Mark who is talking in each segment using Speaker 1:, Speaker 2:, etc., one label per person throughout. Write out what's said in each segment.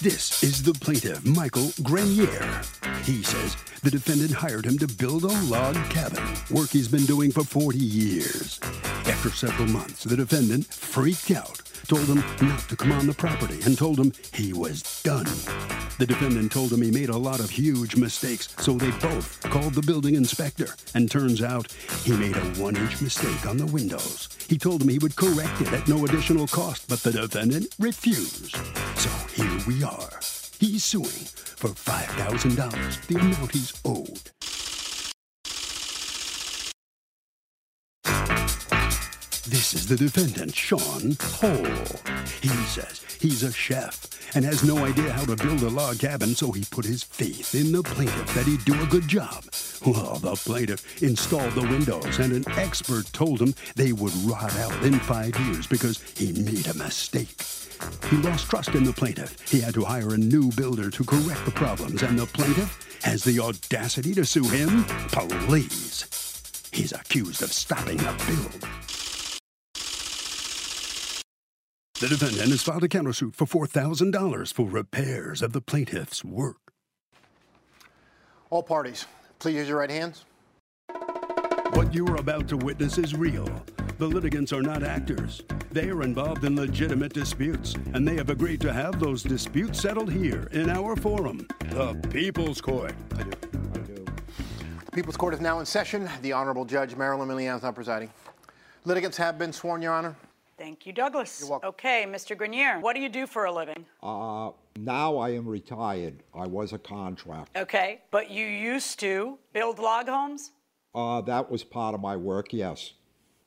Speaker 1: This is the plaintiff, Michael Grenier. He says the defendant hired him to build a log cabin, work he's been doing for 40 years. After several months, the defendant freaked out, told him not to come on the property, and told him he was done. The defendant told him he made a lot of huge mistakes, so they both called the building inspector. And turns out he made a one inch mistake on the windows. He told him he would correct it at no additional cost, but the defendant refused. So here we are. He's suing for $5,000, the amount he's owed. This is the defendant, Sean Cole. He says he's a chef and has no idea how to build a log cabin, so he put his faith in the plaintiff that he'd do a good job. Well, the plaintiff installed the windows, and an expert told him they would rot out in five years because he made a mistake. He lost trust in the plaintiff. He had to hire a new builder to correct the problems, and the plaintiff has the audacity to sue him? Please. He's accused of stopping the build. The defendant has filed a countersuit for $4,000 for repairs of the plaintiff's work.
Speaker 2: All parties, please use your right hands.
Speaker 1: What you are about to witness is real. The litigants are not actors. They are involved in legitimate disputes, and they have agreed to have those disputes settled here in our forum, the People's Court.
Speaker 2: I do. I do. The People's Court is now in session. The Honorable Judge Marilyn Milian is now presiding. Litigants have been sworn, Your Honor.
Speaker 3: Thank you, Douglas.
Speaker 2: You're welcome.
Speaker 3: Okay, Mr. Grenier, what do you do for a living?
Speaker 4: Uh, now I am retired. I was a contractor.
Speaker 3: Okay, but you used to build log homes?
Speaker 4: Uh, that was part of my work, yes.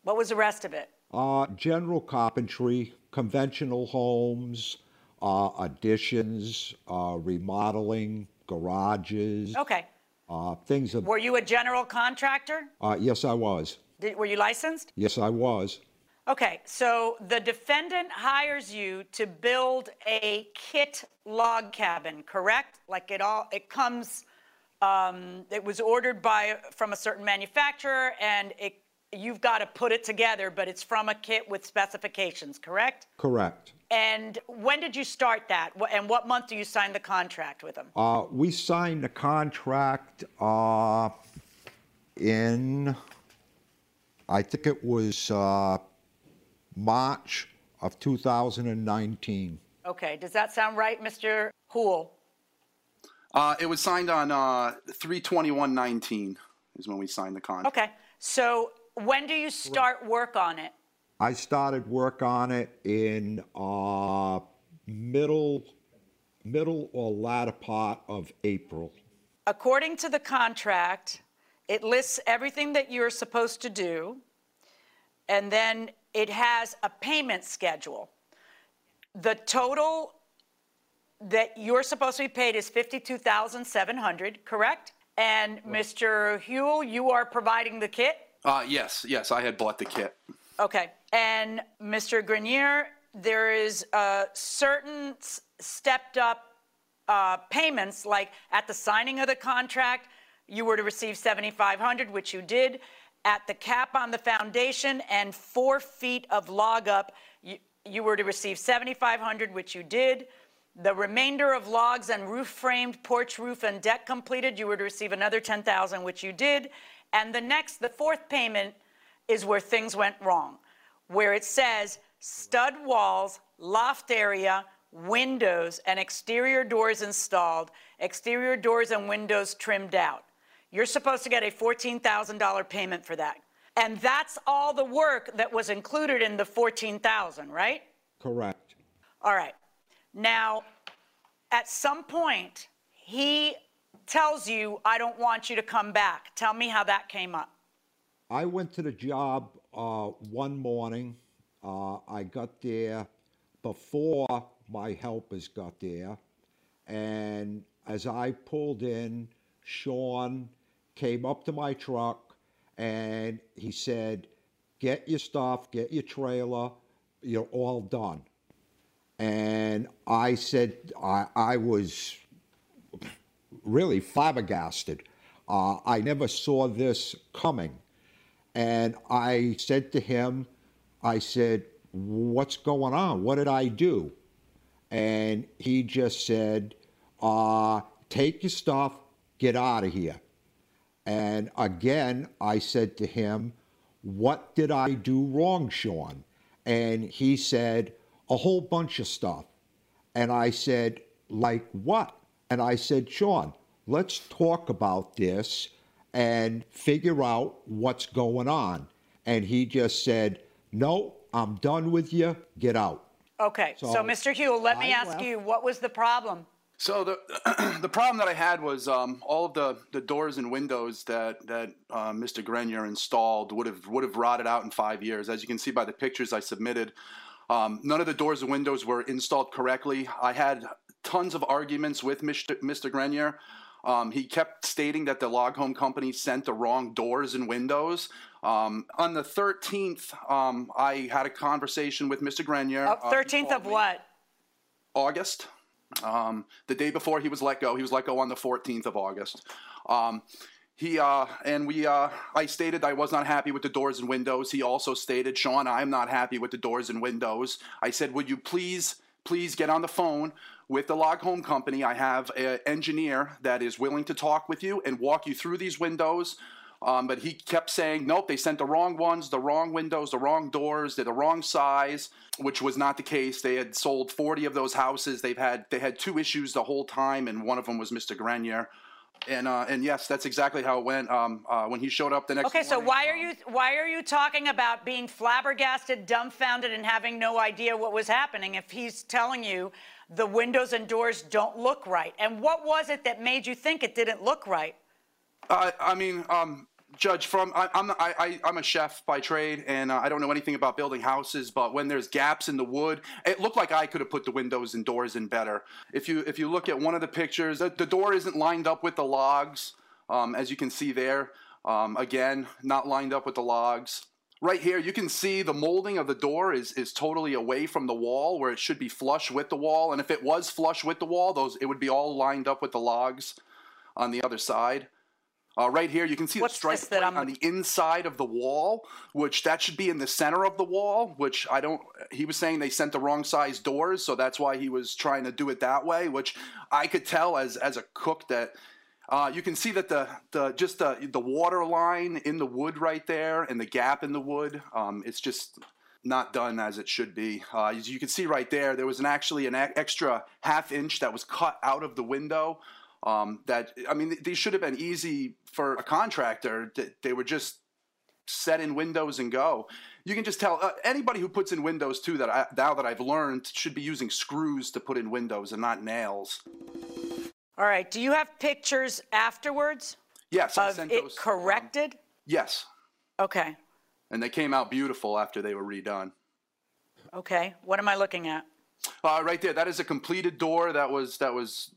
Speaker 3: What was the rest of it?
Speaker 4: Uh, general carpentry, conventional homes, uh, additions, uh, remodeling, garages,
Speaker 3: Okay.
Speaker 4: uh, things of.
Speaker 3: Were you a general contractor?
Speaker 4: Uh, yes, I was.
Speaker 3: Did, were you licensed?
Speaker 4: Yes, I was.
Speaker 3: Okay, so the defendant hires you to build a kit log cabin, correct? Like it all, it comes, um, it was ordered by from a certain manufacturer, and it you've got to put it together, but it's from a kit with specifications, correct?
Speaker 4: Correct.
Speaker 3: And when did you start that? And what month do you sign the contract with them?
Speaker 4: Uh, we signed the contract uh, in, I think it was uh, March of 2019.
Speaker 3: Okay, does that sound right, Mr. Hool?
Speaker 5: Uh, it was signed on uh, 32119 is when we signed the contract.
Speaker 3: Okay, so when do you start work on it?
Speaker 4: I started work on it in uh, middle, middle or latter part of April.
Speaker 3: According to the contract, it lists everything that you're supposed to do, and then it has a payment schedule. The total that you're supposed to be paid is 52,700, correct? And Mr. Huell, you are providing the kit?
Speaker 5: Uh, yes, yes, I had bought the kit.
Speaker 3: Okay. And Mr. Grenier, there is uh, certain s- stepped up uh, payments, like at the signing of the contract, you were to receive 7,500, which you did. At the cap on the foundation and four feet of log up, you, you were to receive 7,500, which you did. The remainder of logs and roof framed porch roof and deck completed, you were to receive another 10,000, which you did. And the next, the fourth payment is where things went wrong, where it says stud walls, loft area, windows, and exterior doors installed, exterior doors and windows trimmed out. You're supposed to get a $14,000 payment for that. And that's all the work that was included in the 14,000, right?
Speaker 4: Correct.
Speaker 3: All right. Now, at some point, he tells you, I don't want you to come back. Tell me how that came up.
Speaker 4: I went to the job uh, one morning. Uh, I got there before my helpers got there. And as I pulled in, Sean came up to my truck and he said, Get your stuff, get your trailer, you're all done. And I said, I, I was really flabbergasted. Uh, I never saw this coming. And I said to him, I said, What's going on? What did I do? and he just said, uh, "Take your stuff, get out of here." And again, I said to him, What did I do wrong, Sean? And he said, A whole bunch of stuff. And I said, Like what? And I said, Sean, let's talk about this and figure out what's going on. And he just said, No, I'm done with you. Get out.
Speaker 3: Okay, so,
Speaker 4: So,
Speaker 3: Mr. Hugh, let me ask you, what was the problem?
Speaker 5: So the the problem that I had was um, all of the, the doors and windows that that uh, Mr. Grenier installed would have would have rotted out in five years. As you can see by the pictures I submitted, um, none of the doors and windows were installed correctly. I had tons of arguments with Mr. Mr. Grenier. Um, he kept stating that the log home company sent the wrong doors and windows. Um, on the 13th, um, I had a conversation with Mr. Grenier.
Speaker 3: Oh,
Speaker 5: Uh,
Speaker 3: 13th
Speaker 5: called
Speaker 3: of what?
Speaker 5: August. Um, the day before he was let go, he was let go on the 14th of August. Um, he uh, and we, uh, I stated I was not happy with the doors and windows. He also stated, Sean, I'm not happy with the doors and windows. I said, would you please, please get on the phone with the log home company? I have an engineer that is willing to talk with you and walk you through these windows. Um, but he kept saying, nope, they sent the wrong ones, the wrong windows, the wrong doors, they're the wrong size, which was not the case. They had sold 40 of those houses. They've had they had two issues the whole time, and one of them was Mr. Grenier. And uh, and yes, that's exactly how it went. Um, uh, when he showed up the next
Speaker 3: Okay, so
Speaker 5: morning,
Speaker 3: why are you why are you talking about being flabbergasted, dumbfounded, and having no idea what was happening if he's telling you the windows and doors don't look right? And what was it that made you think it didn't look right?
Speaker 5: Uh, I mean, um, Judge, from I, I'm I, I'm a chef by trade, and uh, I don't know anything about building houses. But when there's gaps in the wood, it looked like I could have put the windows and doors in better. If you if you look at one of the pictures, the, the door isn't lined up with the logs, um, as you can see there. Um, again, not lined up with the logs. Right here, you can see the molding of the door is is totally away from the wall, where it should be flush with the wall. And if it was flush with the wall, those it would be all lined up with the logs on the other side. Uh, right here, you can see
Speaker 3: What's
Speaker 5: the stripe
Speaker 3: this
Speaker 5: plate on the inside of the wall, which that should be in the center of the wall. Which I don't. He was saying they sent the wrong size doors, so that's why he was trying to do it that way. Which I could tell as as a cook that. Uh, you can see that the, the just the, the water line in the wood right there and the gap in the wood um, it's just not done as it should be uh, as you can see right there there was an actually an extra half inch that was cut out of the window um, that I mean, these should have been easy for a contractor. Th- They were just set in windows and go. You can just tell uh, anybody who puts in windows too that I, now that I've learned should be using screws to put in windows and not nails.
Speaker 3: All right, do you have pictures afterwards
Speaker 5: Yes, I
Speaker 3: of
Speaker 5: sent
Speaker 3: it
Speaker 5: those. um,
Speaker 3: corrected?
Speaker 5: yes,
Speaker 3: Okay.
Speaker 5: and they came out beautiful after they were redone.
Speaker 3: Okay. What am I looking at?
Speaker 5: Uh, right there, that is a completed door that was that was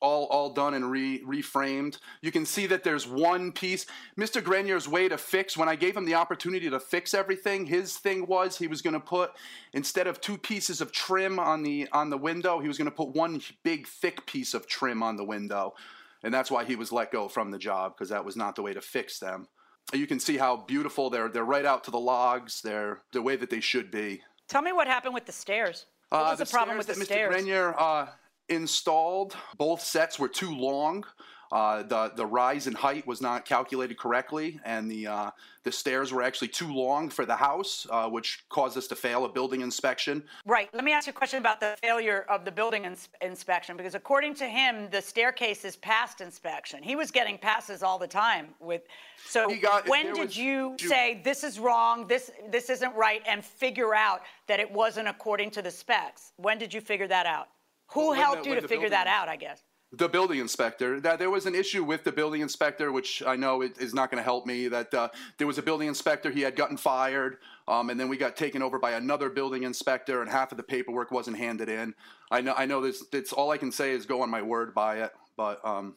Speaker 5: all all done and re reframed. You can see that there's one piece. Mr. Grenier's way to fix when I gave him the opportunity to fix everything, his thing was he was going to put instead of two pieces of trim on the on the window, he was going to put one big thick piece of trim on the window. And that's why he was let go from the job because that was not the way to fix them. You can see how beautiful they're they're right out to the logs. They're the way that they should be.
Speaker 3: Tell me what happened with the stairs. What
Speaker 5: Uh,
Speaker 3: was the, problem with the
Speaker 5: that
Speaker 3: stairs?
Speaker 5: Mr. Grenier uh, installed, both sets were too long. Uh, the the rise in height was not calculated correctly, and the uh, the stairs were actually too long for the house, uh, which caused us to fail a building inspection.
Speaker 3: Right. Let me ask you a question about the failure of the building ins- inspection, because according to him, the staircase is past inspection. He was getting passes all the time with. So
Speaker 5: He got-
Speaker 3: when did
Speaker 5: was-
Speaker 3: you
Speaker 5: you-
Speaker 3: say this is wrong, this this isn't right, and figure out that it wasn't according to the specs? When did you figure that out? Who
Speaker 5: When the-
Speaker 3: helped you to figure
Speaker 5: building-
Speaker 3: that out? I guess.
Speaker 5: The building inspector. That there was an issue with the building inspector, which I know it is not going to help me. That uh, there was a building inspector, he had gotten fired, um, and then we got taken over by another building inspector, and half of the paperwork wasn't handed in. I know. I know. This. It's all I can say is go on my word by it. But um,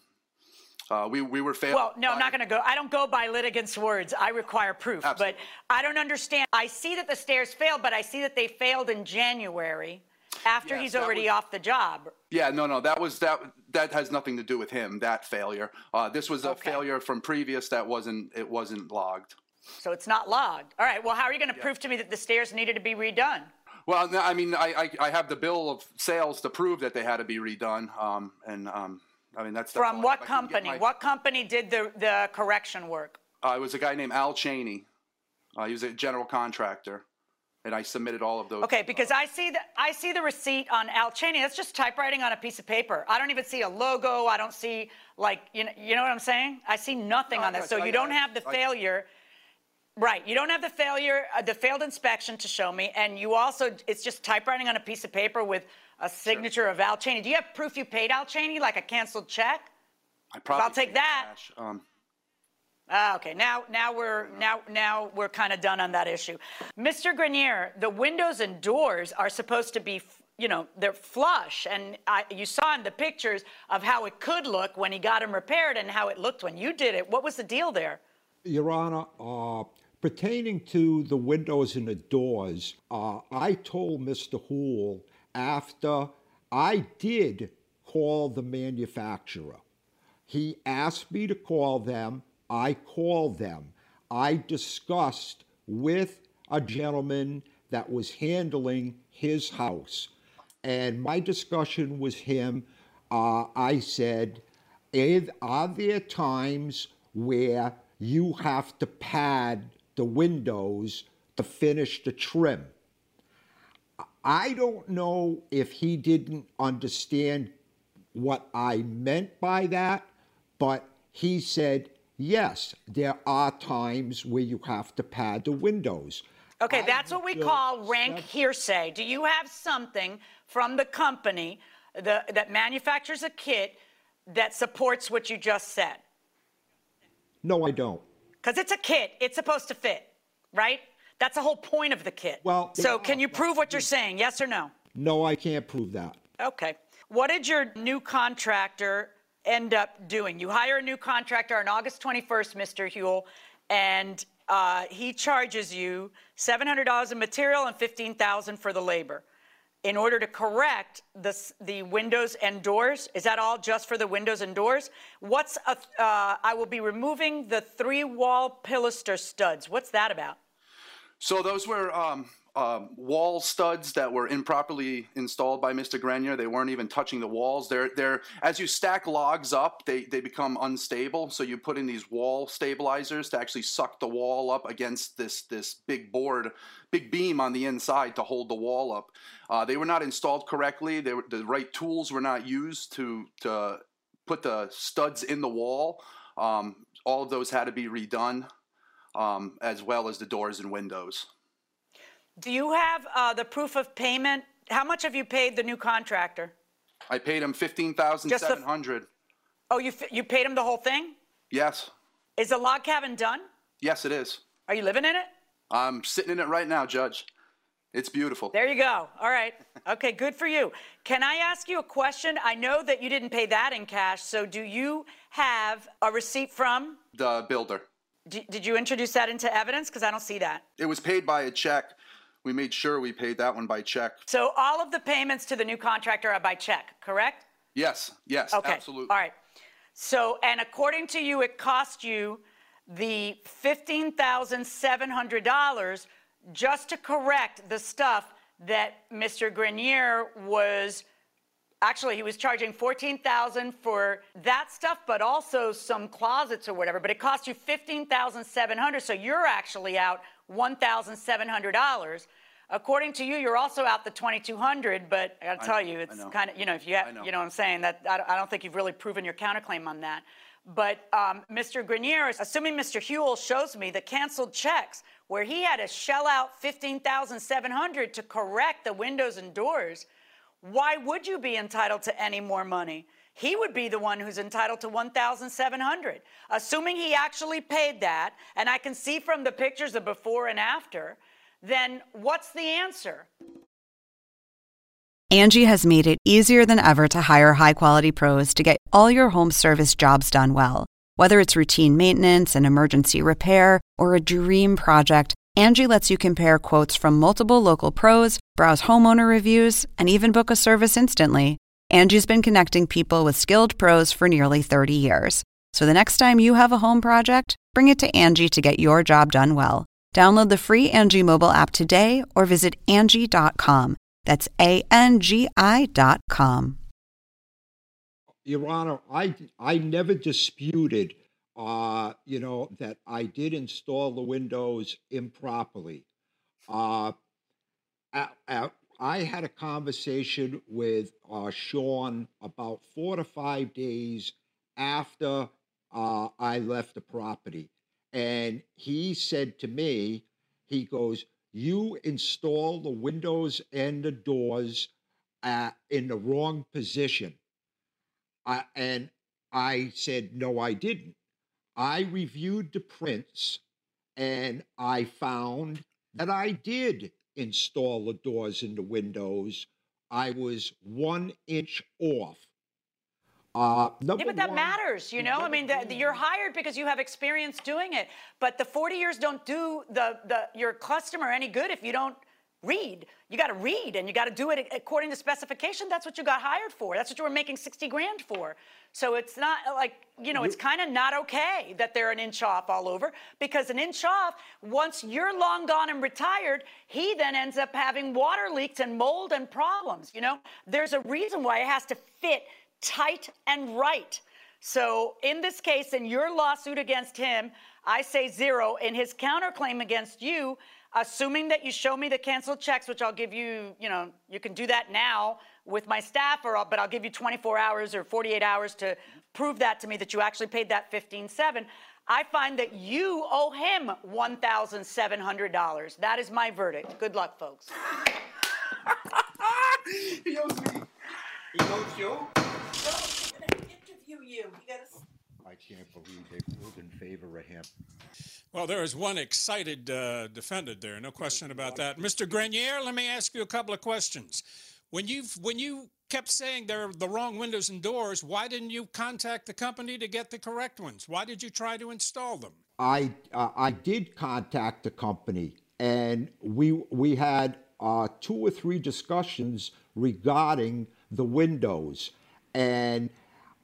Speaker 5: uh, we we were failed.
Speaker 3: Well, no, I'm not going to go. I don't go by litigants' words. I require proof.
Speaker 5: Absolutely.
Speaker 3: But I don't understand. I see that the stairs failed, but I see that they failed in January after
Speaker 5: Yes,
Speaker 3: he's already
Speaker 5: was-
Speaker 3: off the job.
Speaker 5: Yeah, no, no, that was that. That has nothing to do with him. That failure. Uh, this was a
Speaker 3: Okay.
Speaker 5: failure from previous that wasn't. It wasn't logged.
Speaker 3: So it's not logged. All right. Well, how are you going to prove to me that the stairs needed to be redone?
Speaker 5: Well, I mean, I, I, I have the bill of sales to prove that they had to be redone, um, and um, I mean that's,
Speaker 3: From what
Speaker 5: have. I couldn't get
Speaker 3: company?
Speaker 5: my-
Speaker 3: What company did the, the correction work?
Speaker 5: Uh, it was a guy named Al Cheney. Uh, he was a general contractor, and I submitted all of those.
Speaker 3: Okay, because I see the I see the receipt on Al Cheney. That's just typewriting on a piece of paper. I don't even see a logo. I don't see like you know you know what I'm saying. I see nothing on this. So
Speaker 5: I-
Speaker 3: you don't
Speaker 5: I-
Speaker 3: have the
Speaker 5: I-
Speaker 3: failure. Right, you don't have the failure, uh, the failed inspection to show me, and you also, it's just typewriting on a piece of paper with a signature of Al Cheney. Do you have proof you paid Al Cheney, like a canceled check?
Speaker 5: I probably
Speaker 3: I'll take that.
Speaker 5: cash. Um,
Speaker 3: Ah, okay. Now, now we're now now we're kind of done on that issue. Mr. Grenier, the windows and doors are supposed to be, you know, they're flush, and I, you saw in the pictures of how it could look when he got them repaired and how it looked when you did it. What was the deal there?
Speaker 4: Your Honor, uh, pertaining to the windows and the doors, uh, I told Mr. Hool after I did call the manufacturer. He asked me to call them. I called them. I discussed with a gentleman that was handling his house. And my discussion with him, uh, I said, "Are- there times where you have to pad the windows to finish the trim? I don't know if he didn't understand what I meant by that, but he said, yes, there are times where you have to pad the windows.
Speaker 3: Okay,
Speaker 4: I
Speaker 3: that's what we call rank
Speaker 4: sev-
Speaker 3: hearsay. Do you have something from the company the, that manufactures a kit that supports what you just said?
Speaker 4: No, I don't.
Speaker 3: Because it's a kit, it's supposed to fit, right? That's the whole point of the kit.
Speaker 4: Well,
Speaker 3: so can you prove what you're saying? Yes or no?
Speaker 4: No, I can't prove that.
Speaker 3: Okay. What did your new contractor end up doing? You hire a new contractor on August 21st, Mr. Huel, and uh, he charges you $700 in material and $15,000 for the labor. In order to correct the, the windows and doors, is that all just for the windows and doors? What's a, uh, I will be removing the three wall pilaster studs. What's that about?
Speaker 5: So those were um, um, wall studs that were improperly installed by Mr. Grenier. They weren't even touching the walls. They're they're as you stack logs up, they they become unstable. So you put in these wall stabilizers to actually suck the wall up against this this big board, big beam on the inside to hold the wall up. Uh, they were not installed correctly. They were, the right tools were not used to to put the studs in the wall. Um, all of those had to be redone um, as well as the doors and windows.
Speaker 3: Do you have uh, the proof of payment? How much have you paid the new contractor?
Speaker 5: I paid him fifteen thousand seven hundred.
Speaker 3: Just the-
Speaker 5: seven hundred.
Speaker 3: Oh, you, f- you paid him the whole thing?
Speaker 5: Yes,
Speaker 3: Is the log cabin done?
Speaker 5: yes, it is.
Speaker 3: Are you living in it?
Speaker 5: I'm sitting in it right now, Judge. It's beautiful.
Speaker 3: There you go. All right. Okay, good for you. Can I ask you a question? I know that you didn't pay that in cash, so do you have a receipt from?
Speaker 5: The builder.
Speaker 3: D- did you introduce that into evidence? Because I don't see that.
Speaker 5: It was paid by a check. We made sure we paid that one by check.
Speaker 3: So all of the payments to the new contractor are by check, correct?
Speaker 5: Yes, yes,
Speaker 3: Okay.
Speaker 5: absolutely.
Speaker 3: All right. So, and according to you, it cost you the $15,700 just to correct the stuff that Mr. Grenier was actually he was charging 14,000 for that stuff but also some closets or whatever but it cost you 15,700 so you're actually out $1,700 according to you you're also out the 2,200 but I got to tell
Speaker 5: know,
Speaker 3: you it's kind of you know if you have,
Speaker 5: know.
Speaker 3: you know what I'm saying that I don't, I don't think you've really proven your counterclaim on that but um, Mr. Grenier, assuming Mr. Huel shows me the canceled checks where he had to shell out 15,700 to correct the windows and doors, why would you be entitled to any more money? He would be the one who's entitled to 1,700. Assuming he actually paid that, and I can see from the pictures of before and after, then what's the answer?
Speaker 6: Angi has made it easier than ever to hire high quality pros to get all your home service jobs done well. Whether it's routine maintenance, and emergency repair, or a dream project, Angi lets you compare quotes from multiple local pros, browse homeowner reviews, and even book a service instantly. Angi's been connecting people with skilled pros for nearly 30 years. So the next time you have a home project, bring it to Angi to get your job done well. Download the free Angi mobile app today or visit Angi.com. That's A N G I dot com.
Speaker 4: Your Honor, I, I never disputed, uh, you know, that I did install the windows improperly. Uh, a- a- I had a conversation with uh, Sean about four to five days after uh, I left the property. And he said to me, he goes, You install the windows and the doors uh, in the wrong position. I, and I said, No, I didn't. I reviewed the prints and I found that I did install the doors and the windows. I was one inch off. Uh,
Speaker 3: Yeah, but that
Speaker 4: one-
Speaker 3: matters, you know. I mean, the, the- you're hired because you have experience doing it. But the 40 years don't do the, the your customer any good if you don't read. You got to read, and you got to do it according to specification. That's what you got hired for. That's what you were making 60 grand for. So it's not like you know, it's kind of not okay that they're an inch off all over because an inch off. Once you're long gone and retired, he then ends up having water leaks and mold and problems. You know, there's a reason why it has to fit tight and right. So in this case, in your lawsuit against him, I say zero. In his counterclaim against you, assuming that you show me the canceled checks, which I'll give you, you know, you can do that now with my staff, or I'll, but I'll give you 24 hours or 48 hours to prove that to me that you actually paid that 15.7. I find that you owe him $1,700. That is my verdict. Good luck, folks.
Speaker 5: he owes me.
Speaker 7: He knows you?
Speaker 3: interview you. You gotta.
Speaker 4: I can't believe they ruled in favor of him.
Speaker 7: Well, there is one excited uh, defendant there, no question about that. Mr. Grenier, let me ask you a couple of questions. When you when you kept saying they're the wrong windows and doors, why didn't you contact the company to get the correct ones? Why did you try to install them?
Speaker 4: I uh, I did contact the company, and we we had uh, two or three discussions regarding the windows. And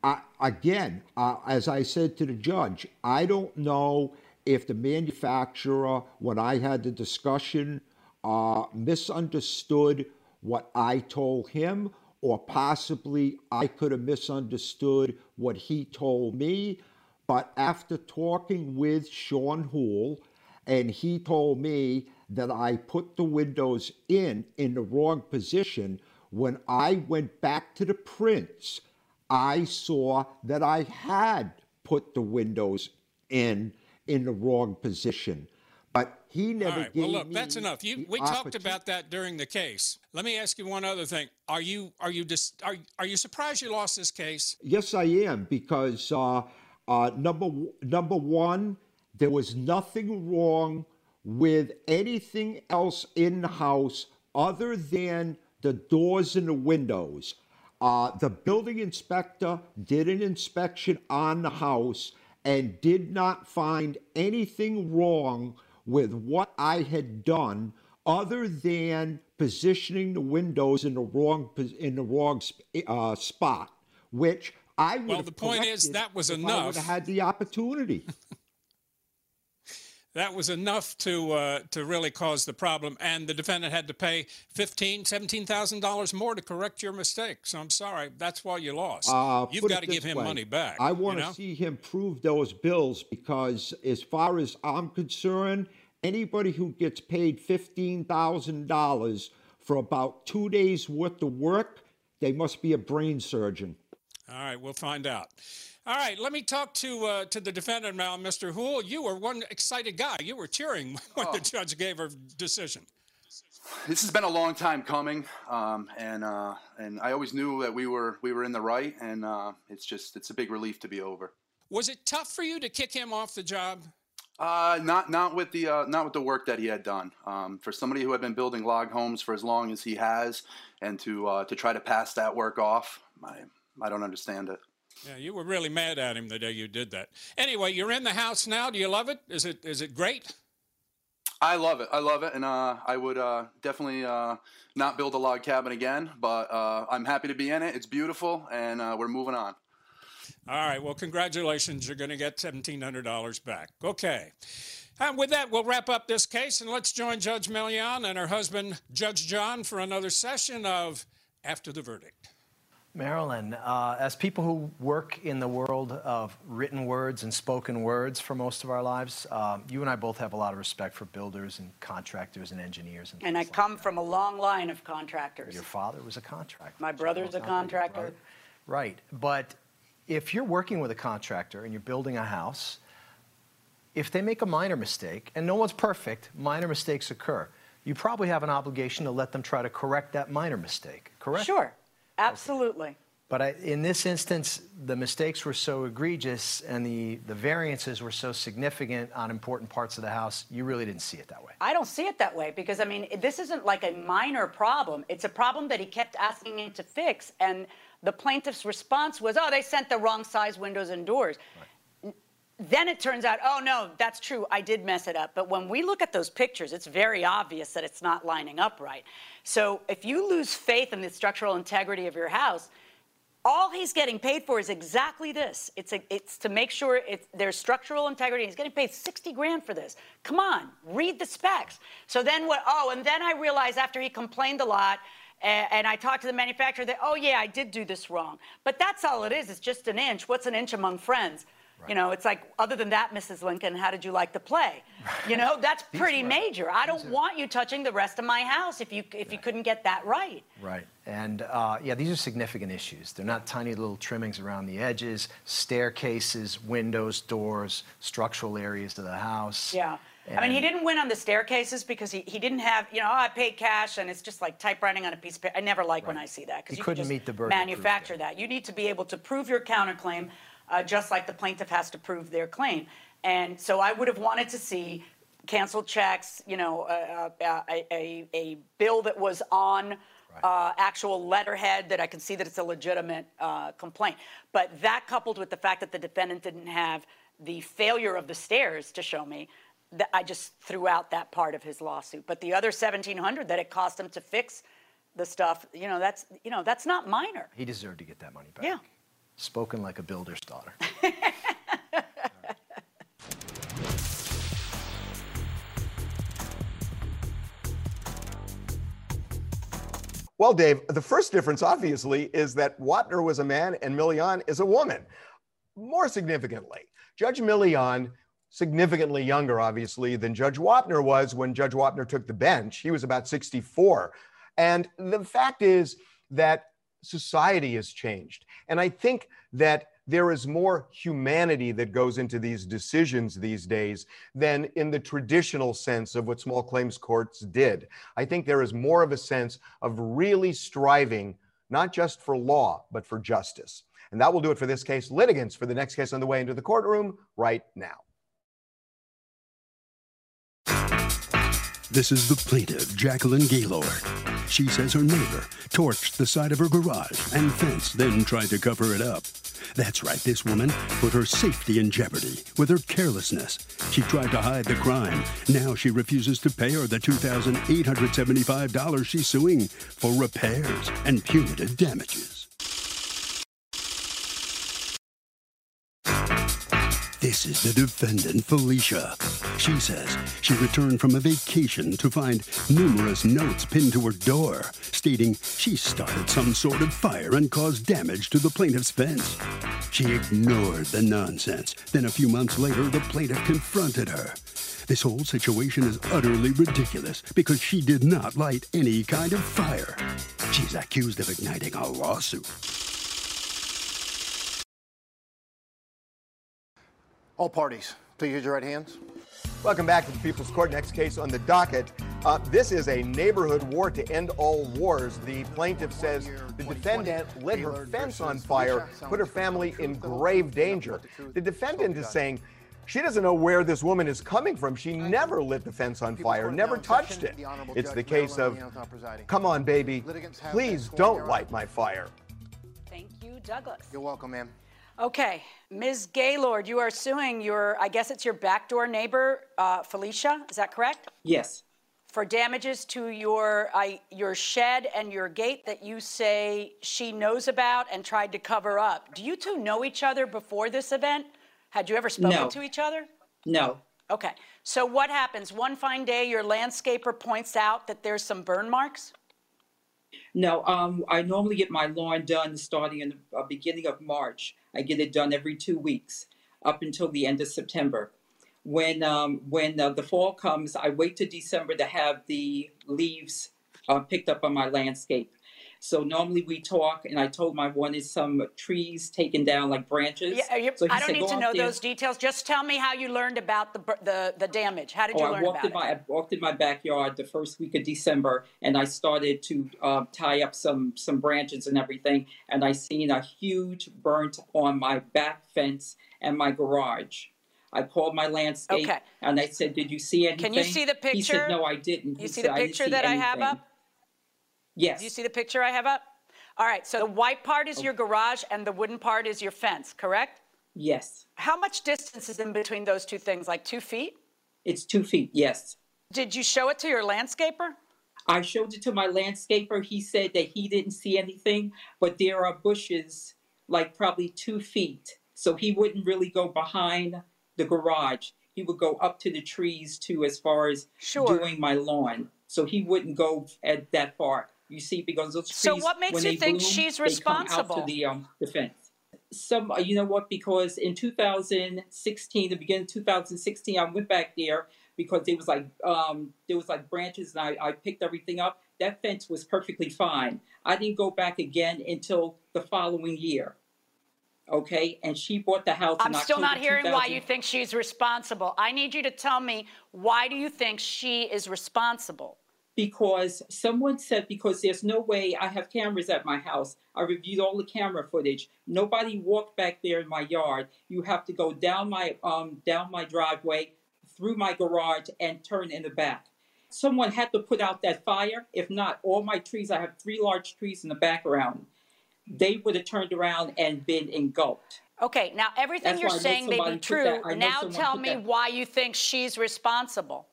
Speaker 4: I, again, uh, as I said to the judge, I don't know if the manufacturer, when I had the discussion, uh, misunderstood what I told him, or possibly I could have misunderstood what he told me. But after talking with Sean Hool, and he told me that I put the windows in in the wrong position, when I went back to the prints, I saw that I had put the windows in in the wrong position. But he never
Speaker 7: All right.
Speaker 4: gave
Speaker 7: Well, look, that's enough. You, we talked about that during the case. Let me ask you one other thing. Are you are you dis, are are you surprised you lost this case?
Speaker 4: Yes, I am because uh, uh, number number one, there was nothing wrong with anything else in the house other than the doors and the windows. Uh, the building inspector did an inspection on the house and did not find anything wrong with what I had done other than positioning the windows in the wrong in the wrong uh, spot, which I would
Speaker 7: Well,
Speaker 4: have
Speaker 7: the point is that was
Speaker 4: if I would have had the opportunity.
Speaker 7: That was enough to uh, to really cause the problem, and the defendant had to pay fifteen, seventeen thousand dollars more to correct your mistake. So I'm sorry, that's why you lost.
Speaker 4: Uh,
Speaker 7: You've got to give him
Speaker 4: way.
Speaker 7: money back.
Speaker 4: I want to
Speaker 7: know?
Speaker 4: see him prove those bills because, as far as I'm concerned, anybody who gets paid fifteen thousand dollars for about two days worth of work, they must be a brain surgeon.
Speaker 7: All right, we'll find out. All right, let me talk to uh, to the defendant now, Mr. Hool. You were one excited guy. You were cheering when
Speaker 5: Oh.
Speaker 7: the judge gave her decision.
Speaker 5: This has been a long time coming, um, and uh, and I always knew that we were we were in the right, and uh, it's just it's a big relief to be over.
Speaker 7: Was it tough for you to kick him off the job?
Speaker 5: Uh, not not with the uh, not with the work that he had done. Um, for somebody who had been building log homes for as long as he has, and to uh, to try to pass that work off, I I don't understand it.
Speaker 7: Yeah, you were really mad at him the day you did that. Anyway, you're in the house now. Do you love it? Is it is it great?
Speaker 5: I love it. I love it, and uh, I would uh, definitely uh, not build a log cabin again. But uh, I'm happy to be in it. It's beautiful, and uh, we're moving on.
Speaker 7: All right. Well, congratulations. You're going to get $1,700 back. Okay. And with that, we'll wrap up this case and let's join Judge Milian and her husband, Judge John, for another session of After the Verdict.
Speaker 8: Marilyn, uh, as people who work in the world of written words and spoken words for most of our lives, uh, you and I both have a lot of respect for builders and contractors and engineers.
Speaker 3: And, and I come from a long line of contractors.
Speaker 8: Your father was a contractor.
Speaker 3: My brother's a contractor.
Speaker 8: Right. But if you're working with a contractor and you're building a house, if they make a minor mistake, and no one's perfect, minor mistakes occur, you probably have an obligation to let them try to correct that minor mistake, correct?
Speaker 3: Sure. Absolutely.
Speaker 8: But I, in this instance, the mistakes were so egregious and the, the variances were so significant on important parts of the house, you really didn't see it that way.
Speaker 3: I don't see it that way because, I mean, this isn't like a minor problem. It's a problem that he kept asking him to fix. And the plaintiff's response was, oh, they sent the wrong size windows and doors. Right. Then it turns out, oh, no, that's true. I did mess it up. But when we look at those pictures, it's very obvious that it's not lining up right. So if you lose faith in the structural integrity of your house, all he's getting paid for is exactly this. It's, a, it's to make sure there's structural integrity. He's getting paid 60 grand for this. Come on, read the specs. So then what? Oh, and then I realized after he complained a lot, and I talked to the manufacturer that, oh yeah, I did do this wrong. But that's all it is. It's just an inch. What's an inch among friends? Right. You know, it's like, other than that, Mrs. Lincoln, how did you like the play? Right. You know, that's pretty major. I don't are... want you touching the rest of my house if you if right. you couldn't get that right.
Speaker 8: Right. And uh, yeah, these are significant issues. They're not tiny little trimmings around the edges, staircases, windows, doors, structural areas to the house.
Speaker 3: Yeah. And I mean, he didn't win on the staircases because he, he didn't have, you know, oh, I paid cash and it's just like typewriting on a piece of paper. I never like right. when I see that
Speaker 8: because
Speaker 3: you
Speaker 8: couldn't meet the burden.
Speaker 3: Manufacture that. You need to be able to prove your counterclaim uh, just like the plaintiff has to prove their claim. And so I would have wanted to see canceled checks, you know, uh, uh, a, a, a, bill that was on uh, actual letterhead that I can see that it's a legitimate uh, complaint. But that coupled with the fact that the defendant didn't have the failure of the stairs to show me, that I just threw out that part of his lawsuit. But the other 1700 that it cost him to fix the stuff, you know, that's you know that's not minor.
Speaker 8: He deserved to get that money back.
Speaker 3: Yeah.
Speaker 8: Spoken like a builder's daughter.
Speaker 9: Well, Dave, the first difference, obviously, is that Wapner was a man and Milian is a woman. More significantly, Judge Milian, significantly younger, obviously, than Judge Wapner was when Judge Wapner took the bench. He was about 64. And the fact is that society has changed. And I think that there is more humanity that goes into these decisions these days than in the traditional sense of what small claims courts did. I think there is more of a sense of really striving, not just for law, but for justice. And that will do it for this case. Litigants for the next case on the way into the courtroom right now.
Speaker 1: This is the plaintiff, Jacqueline Gaylord. She says her neighbor torched the side of her garage and fence, then tried to cover it up. That's right, this woman put her safety in jeopardy with her carelessness. She tried to hide the crime. Now she refuses to pay her the $2,875 she's suing for repairs and punitive damages. This is the defendant, Felicia. She says she returned from a vacation to find numerous notes pinned to her door stating she started some sort of fire and caused damage to the plaintiff's fence. She ignored the nonsense. Then a few months later, the plaintiff confronted her. This whole situation is utterly ridiculous because she did not light any kind of fire. She's accused of igniting a lawsuit.
Speaker 2: All parties, please use your right hands.
Speaker 9: Welcome back to the People's Court. Next case on the docket. Uh, this is a neighborhood war to end all wars. The plaintiff says the defendant lit her fence on fire, put her family in grave danger. The defendant is saying she doesn't know where this woman is coming from. She never lit the fence on fire, never touched it. It's the case of, come on, baby, please don't light my fire.
Speaker 3: Thank you, Douglas.
Speaker 2: You're welcome, ma'am.
Speaker 3: Okay, Ms. Gaylord, you are suing your, I guess it's your backdoor neighbor, uh, Felicia, is that correct?
Speaker 10: Yes.
Speaker 3: For damages to your, I, your shed and your gate that you say she knows about and tried to cover up. Do you two know each other before this event? Had you ever spoken
Speaker 10: No.
Speaker 3: to each other?
Speaker 10: No.
Speaker 3: Okay, So what happens? One fine day, your landscaper points out that there's some burn marks?
Speaker 10: No, um, I normally get my lawn done starting in the uh, beginning of March. I get it done every two weeks up until the end of September. When um, when uh, the fall comes, I wait to December to have the leaves uh, picked up on my landscape. So normally we talk, and I told my one is some trees taken down like branches.
Speaker 3: Yeah, you,
Speaker 10: so he
Speaker 3: I don't
Speaker 10: said,
Speaker 3: need to know
Speaker 10: there."
Speaker 3: those details. Just tell me how you learned about the the, the damage. How did you
Speaker 10: Oh, I walked
Speaker 3: about
Speaker 10: in
Speaker 3: it?
Speaker 10: my I walked in my backyard the first week of December, and I started to uh, tie up some some branches and everything, and I seen a huge burnt on my back fence and my garage. I called my landscape
Speaker 3: Okay.
Speaker 10: and I said, "Did you see anything?"
Speaker 3: Can you see the
Speaker 10: He
Speaker 3: picture?
Speaker 10: said, "No, I didn't."
Speaker 3: You
Speaker 10: He
Speaker 3: see
Speaker 10: said,
Speaker 3: the picture
Speaker 10: see
Speaker 3: that I have up?
Speaker 10: Yes.
Speaker 3: Do you see the picture I have up? All right, so the white part is oh. your garage and the wooden part is your fence, correct?
Speaker 10: Yes.
Speaker 3: How much distance is in between those two things? Like two feet?
Speaker 10: It's two feet. Yes.
Speaker 3: Did you show it to your landscaper?
Speaker 10: I showed it to my landscaper. He said that he didn't see anything, but there are bushes like probably two feet. So he wouldn't really go behind the garage. He would go up to the trees too, as far as
Speaker 3: Sure.
Speaker 10: doing my lawn. So he wouldn't go at that far. You see, because those trees.
Speaker 3: So what makes you think
Speaker 10: bloom,
Speaker 3: she's
Speaker 10: they come out
Speaker 3: responsible?
Speaker 10: to the um the fence. Some, uh, you know what? Because in 2016, the beginning of 2016, I went back there because it was like um there was like branches and I, I picked everything up. That fence was perfectly fine. I didn't go back again until the following year. Okay, and she bought the house.
Speaker 3: I'm still not hearing why you think she's responsible. I need you to tell me why do you think she is responsible?
Speaker 10: Because someone said because there's no way I have cameras at my house. I reviewed all the camera footage. Nobody walked back there in my yard. You have to go down my um down my driveway, through my garage and turn in the back. Someone had to put out that fire. If not, all my trees, I have three large trees in the background. They would have turned around and been engulfed.
Speaker 3: Okay, now everything
Speaker 10: That's
Speaker 3: you're
Speaker 10: why I know
Speaker 3: saying may be true.
Speaker 10: that- I know
Speaker 3: Now tell me
Speaker 10: that-
Speaker 3: why you think she's responsible.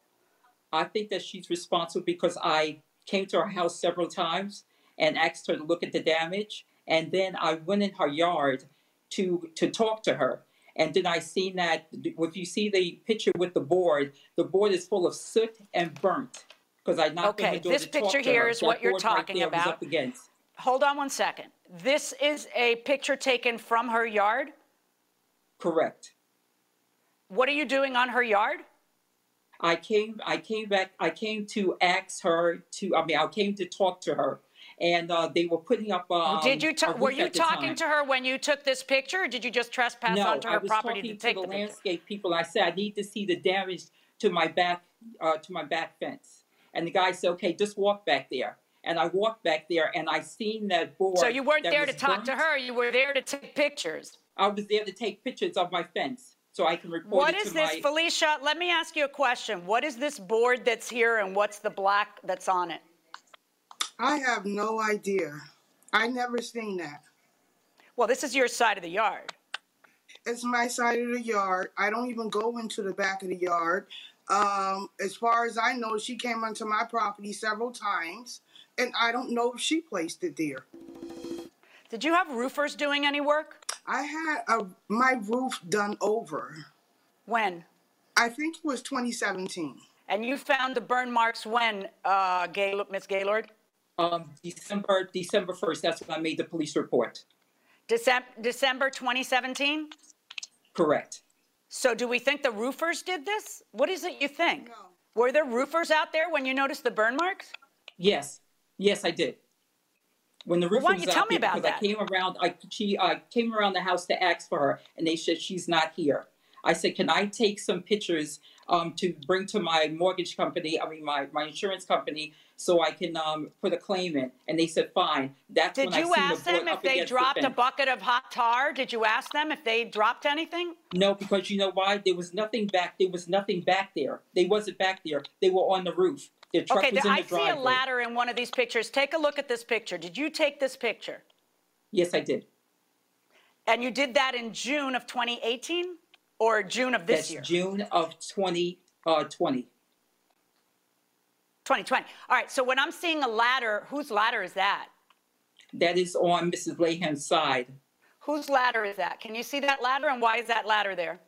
Speaker 10: I think that she's responsible because I came to her house several times and asked her to look at the damage, and then I went in her yard to to talk to her. And then I seen that if you see the picture with the board, the board is full of soot and burnt because I knocked on
Speaker 3: Okay,
Speaker 10: the door
Speaker 3: this picture here
Speaker 10: her.
Speaker 3: is
Speaker 10: That
Speaker 3: what you're
Speaker 10: board right
Speaker 3: talking about.
Speaker 10: up against.
Speaker 3: Hold on one second. This is a picture taken from her yard.
Speaker 10: Correct.
Speaker 3: What are you doing on her yard?
Speaker 10: I came I came back I came to ask her to I mean I came to talk to her and uh, they were putting up um,
Speaker 3: Did you ta- were you talking
Speaker 10: time.
Speaker 3: to her when you took this picture, or did you just trespass
Speaker 10: no,
Speaker 3: onto
Speaker 10: I
Speaker 3: her
Speaker 10: was
Speaker 3: property
Speaker 10: talking
Speaker 3: to take
Speaker 10: the,
Speaker 3: the, picture?
Speaker 10: landscape people. I said I need to see the damage to my back uh, to my back fence, and the guy said, "Okay, just walk back there." And I walked back there, and I seen that board.
Speaker 3: So you weren't there to talk to her. You were there to take pictures.
Speaker 10: I was there to take pictures of my fence, so I can report
Speaker 3: What
Speaker 10: it
Speaker 3: is
Speaker 10: to
Speaker 3: this,
Speaker 10: my.
Speaker 3: Felicia? Let me ask you a question. What is this board that's here, and what's the black that's on it?
Speaker 11: I have no idea. I never seen that.
Speaker 3: Well, this is your side of the yard.
Speaker 11: It's my side of the yard. I don't even go into the back of the yard. Um, as far as I know, she came onto my property several times, and I don't know if she placed it there.
Speaker 3: Did you have roofers doing any work?
Speaker 11: I had a, my roof done over.
Speaker 3: When?
Speaker 11: I think it was 2017.
Speaker 3: And you found the burn marks when, uh, Gail- Miss Gaylord?
Speaker 10: Um, December December first. That's when I made the police report.
Speaker 3: December, December 2017?
Speaker 10: Correct.
Speaker 3: So do we think the roofers did this? What is it you think? Were there roofers out there when you noticed the burn marks?
Speaker 10: Yes, yes, I did. When the
Speaker 3: Well, why don't
Speaker 10: was
Speaker 3: you tell me about
Speaker 10: because
Speaker 3: that?
Speaker 10: I came around, I she uh, came around the house to ask for her, and they said she's not here. I said, can I take some pictures um, to bring to my mortgage company? I mean, my, my insurance company, so I can um, put a claim in. And they said, fine. That's
Speaker 3: Did
Speaker 10: when I
Speaker 3: you ask
Speaker 10: the
Speaker 3: them if they
Speaker 10: against the
Speaker 3: dropped a bucket of hot tar? Did you ask them if they dropped anything?
Speaker 10: No, because you know why? There was nothing back. There was nothing back there. They wasn't back there. They were on the roof. Their truck
Speaker 3: Okay,
Speaker 10: was
Speaker 3: the, I
Speaker 10: the
Speaker 3: see a ladder in one of these pictures. Take a look at this picture. Did you take this picture?
Speaker 10: Yes, I did.
Speaker 3: And you did that in June of 2018 or June of this
Speaker 10: That's
Speaker 3: year?
Speaker 10: June of 2020. Uh, 20.
Speaker 3: 2020. All right, so when I'm seeing a ladder, whose ladder is that?
Speaker 10: That is on Mrs. Laham's side.
Speaker 3: Whose ladder is that? Can you see that ladder and why is that ladder there?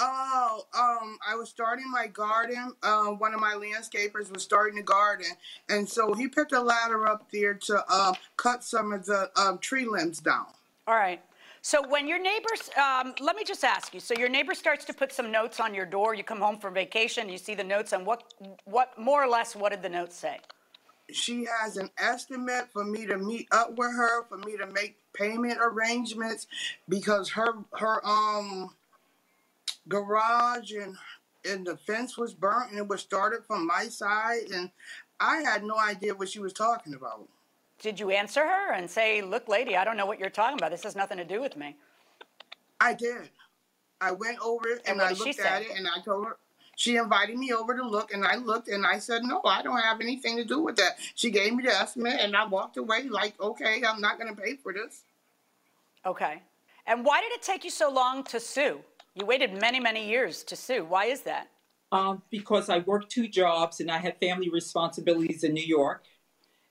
Speaker 11: Oh, um, I was starting my garden. Uh, one of my landscapers was starting the garden, and so he picked a ladder up there to uh, cut some of the um, tree limbs down.
Speaker 3: All right. So when your neighbors, um, let me just ask you. So your neighbor starts to put some notes on your door. You come home from vacation. You see the notes, and what, what more or less, what did the notes say?
Speaker 11: She has an estimate for me to meet up with her, for me to make payment arrangements, because her her um garage and and the fence was burnt and it was started from my side and I had no idea what she was talking about.
Speaker 3: Did you answer her and say, "Look, lady, I don't know what you're talking about. This has nothing to do with me."
Speaker 11: I did. I went over it and,
Speaker 3: And
Speaker 11: I looked at it and I told her she invited me over to look and I looked and I said, No, I don't have anything to do with that. She gave me the estimate and I walked away like, okay, I'm not gonna pay for this.
Speaker 3: Okay. And why did it take you so long to sue? You waited many, many years to sue. Why is that?
Speaker 10: Um, because I worked two jobs and I had family responsibilities in New York,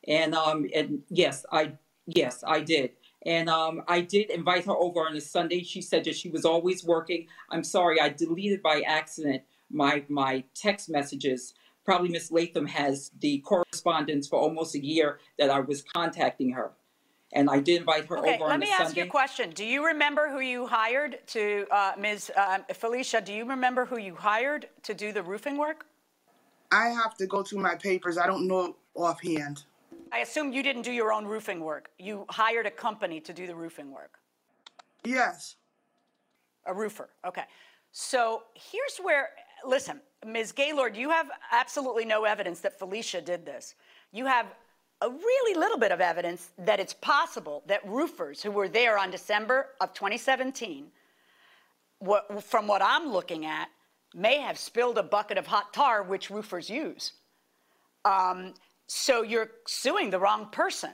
Speaker 10: and um, and yes, I yes I did, and um, I did invite her over on a Sunday. She said that she was always working. I'm sorry, I deleted by accident my my text messages. Probably Miss Latham has the correspondence for almost a year that I was contacting her, and I did invite her
Speaker 3: Okay,
Speaker 10: over
Speaker 3: let
Speaker 10: on
Speaker 3: me
Speaker 10: a
Speaker 3: ask
Speaker 10: Sunday.
Speaker 3: you a question. Do you remember who you hired to, uh, Ms. Uh, Felicia, do you remember who you hired to do the roofing work?
Speaker 11: I have to go through my papers. I don't know offhand.
Speaker 3: I assume you didn't do your own roofing work. You hired a company to do the roofing work.
Speaker 11: Yes.
Speaker 3: A roofer. Okay. So here's where, listen, Ms. Gaylord, you have absolutely no evidence that Felicia did this. You have a really little bit of evidence that it's possible that roofers who were there on December of 2017, what, from what I'm looking at, may have spilled a bucket of hot tar, which roofers use. Um, so you're suing the wrong person.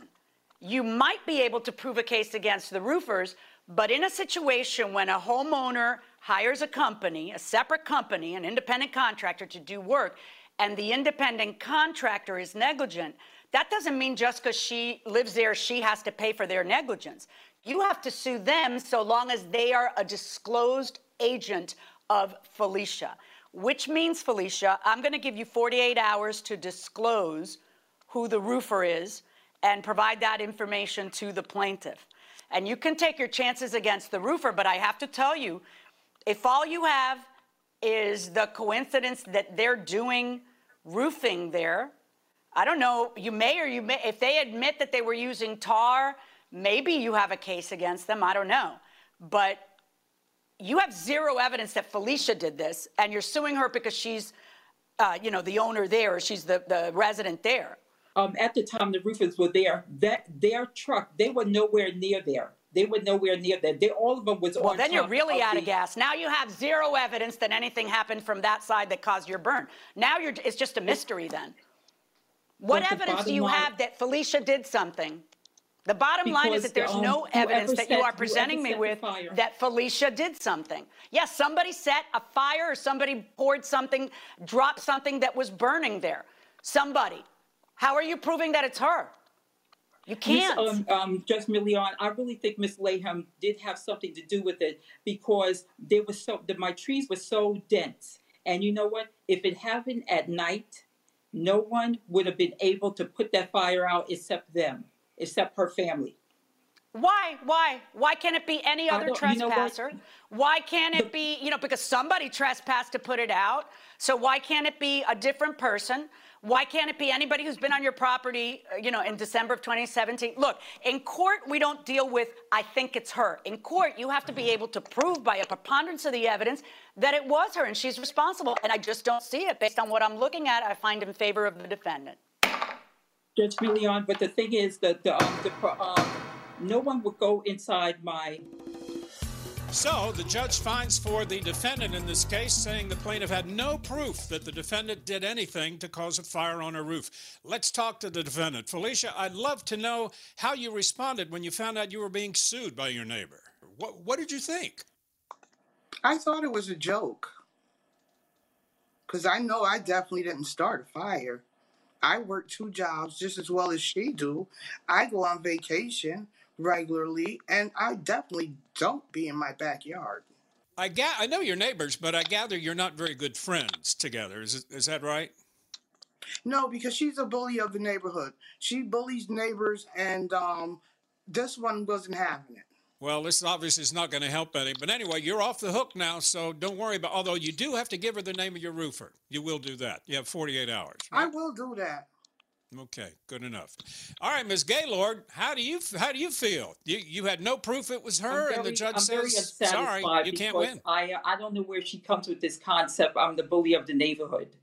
Speaker 3: You might be able to prove a case against the roofers, but in a situation when a homeowner hires a company, a separate company, an independent contractor to do work, and the independent contractor is negligent, that doesn't mean just because she lives there, she has to pay for their negligence. You have to sue them so long as they are a disclosed agent of Felicia, which means, Felicia, I'm going to give you 48 hours to disclose who the roofer is and provide that information to the plaintiff. And you can take your chances against the roofer, but I have to tell you, if all you have is the coincidence that they're doing roofing there, I don't know, you may or you may, if they admit that they were using tar, maybe you have a case against them, I don't know. But you have zero evidence that Felicia did this, and you're suing her because she's, uh, you know, the owner there, or she's the, the resident there.
Speaker 10: um, at the time the roofers were there, that their truck, they were nowhere near there. They were nowhere near there. They all of them was
Speaker 3: Well, then you're really out
Speaker 10: the,
Speaker 3: of gas. Now you have zero evidence that anything happened from that side that caused your burn. Now you're, it's just a mystery then. What evidence do you
Speaker 10: line-
Speaker 3: have that Felicia did something? The bottom line is that there's
Speaker 10: the, um,
Speaker 3: no evidence that you
Speaker 10: set-
Speaker 3: are presenting me with that Felicia did something. Yes, somebody set a fire or somebody poured something, dropped something that was burning there. Somebody. How are you proving that it's her? You can't.
Speaker 10: Um, um, Judge Milian, I really think Miss Laham did have something to do with it because there was so the, my trees were so dense, and you know what? If it happened at night, no one would have been able to put that fire out except them, except her family.
Speaker 3: Why? Why? Why can't it be any other
Speaker 10: don't- you know
Speaker 3: trespasser? Why can't it be, you know, because somebody trespassed to put it out. So why can't it be a different person? Why can't it be anybody who's been on your property, uh, you know, in December of 2017? Look, in court, we don't deal with, I think it's her. In court, you have to be able to prove by a preponderance of the evidence that it was her and she's responsible. And I just don't see it. Based on what I'm looking at, I find in favor of the defendant.
Speaker 10: Judge Milian, but the thing is that the, um, the um, no one would go inside my
Speaker 7: So the judge finds for the defendant in this case, saying the plaintiff had no proof that the defendant did anything to cause a fire on her roof. Let's talk to the defendant. Felicia, I'd love to know how you responded when you found out you were being sued by your neighbor. What, what did you think?
Speaker 11: I thought it was a joke. Because I know I definitely didn't start a fire. I work two jobs just as well as she do. I go on vacation regularly, and I definitely don't be in my backyard.
Speaker 7: I ga- I know your neighbors, but I gather you're not very good friends together. Is it, is that right?
Speaker 11: No, because she's a bully of the neighborhood. She bullies neighbors, and um, this one wasn't having it.
Speaker 7: Well, this obviously is not going to help any. But anyway, you're off the hook now, so don't worry about. Although you do have to give her the name of your roofer. You will do that. You have 48 hours.
Speaker 11: I will do that.
Speaker 7: Okay, good enough. All right, Ms. Gaylord, how do you how do you feel? You you had no proof it was her,
Speaker 10: I'm
Speaker 7: and the judge
Speaker 10: I'm
Speaker 7: says, "Sorry, you can't win."
Speaker 10: I I don't know where she comes with this concept. I'm the bully of the neighborhood.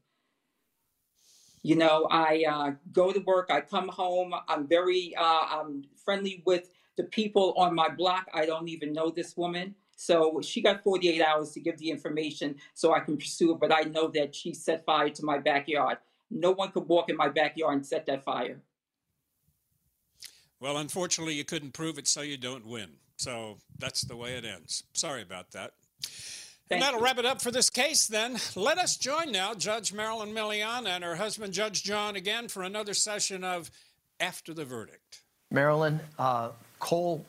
Speaker 10: You know, I uh, go to work. I come home. I'm very uh, I'm friendly with the people on my block. I don't even know this woman. So she got 48 hours to give the information so I can pursue it. But I know that she set fire to my backyard. No one could walk in my backyard and set that fire.
Speaker 7: Well, unfortunately, you couldn't prove it, so you don't win. So that's the way it ends. Sorry about that. and that'll wrap it up for this case then. Let us join now Judge Marilyn Milian and her husband, Judge John, again for another session of After the Verdict.
Speaker 8: Marilyn, uh, coal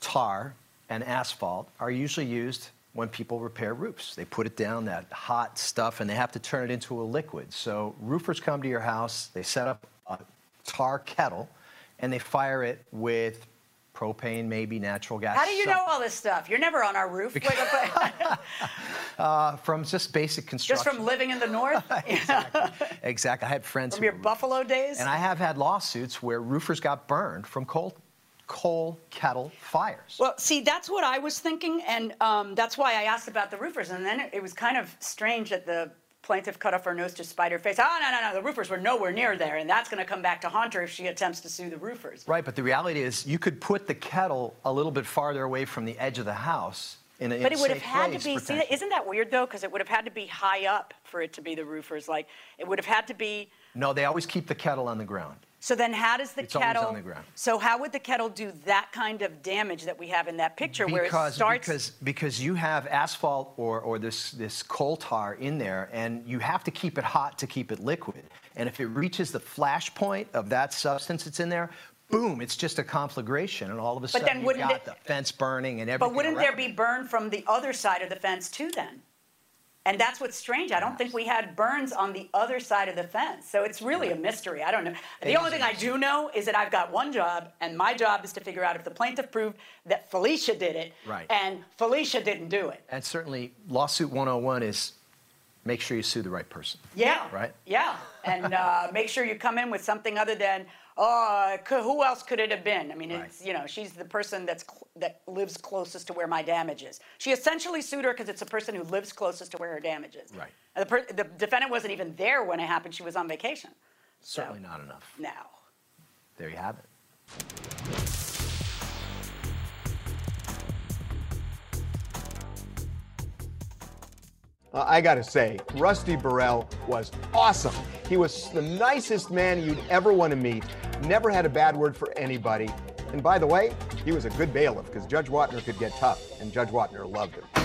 Speaker 8: tar and asphalt are usually used when people repair roofs. They put it down, that hot stuff, and they have to turn it into a liquid. So roofers come to your house, they set up a tar kettle, and they fire it with propane, maybe natural gas.
Speaker 3: How do you
Speaker 8: some-
Speaker 3: know all this stuff? You're never on our roof.
Speaker 8: Uh, from just basic construction.
Speaker 3: Just from living in the north?
Speaker 8: exactly. Exactly. I had friends
Speaker 3: From your Buffalo days?
Speaker 8: And I have had lawsuits where roofers got burned from coal, coal kettle fires.
Speaker 3: Well, see, that's what I was thinking, and um, that's why I asked about the roofers. And then it, it was kind of strange that the plaintiff cut off her nose to spite her face. Oh, no, no, no, the roofers were nowhere near there, and that's going to come back to haunt her if she attempts to sue the roofers.
Speaker 8: Right, but the reality is you could put the kettle a little bit farther away from the edge of the house in a in
Speaker 3: But it would have had to be, see, isn't that weird though? Because it would have had to be high up for it to be the roofers. Like it would have had to be.
Speaker 8: No, they always keep the kettle on the ground.
Speaker 3: So then, how does the
Speaker 8: It's
Speaker 3: kettle?
Speaker 8: on the ground.
Speaker 3: So how would the kettle do that kind of damage that we have in that picture, where it
Speaker 8: Because,
Speaker 3: starts?
Speaker 8: because, because you have asphalt or, or this, this coal tar in there, and you have to keep it hot to keep it liquid. And if it reaches the flash point of that substance that's in there, boom, it's just a conflagration, and all of a
Speaker 3: But
Speaker 8: sudden
Speaker 3: then
Speaker 8: you've got
Speaker 3: it-
Speaker 8: the fence burning and everything.
Speaker 3: But wouldn't there be burn from the other side of the fence too then? And that's what's strange. I don't think we had burns on the other side of the fence. So it's really a mystery. I don't know. The only thing I do know is that I've got one job, and my job is to figure out if the plaintiff proved that Felicia did it,
Speaker 8: Right.
Speaker 3: and Felicia didn't do it.
Speaker 8: And certainly, lawsuit 101 is make sure you sue the right person.
Speaker 3: Yeah.
Speaker 8: Right?
Speaker 3: Yeah. And uh, make sure you come in with something other than, oh, c- who else could it have been? I mean, it's, you know, she's the person that's cl- that lives closest to where my damage is. She essentially sued her because it's the person who lives closest to where her damage is.
Speaker 8: Right.
Speaker 3: And the, per- the defendant wasn't even there when it happened. She was on vacation.
Speaker 8: Certainly not enough.
Speaker 3: Now.
Speaker 8: There you have it.
Speaker 9: Uh, I got to say, Rusty Burrell was awesome. He was the nicest man you'd ever want to meet, never had a bad word for anybody. And by the way, he was a good bailiff because Judge Wapner could get tough, and Judge Wapner loved him.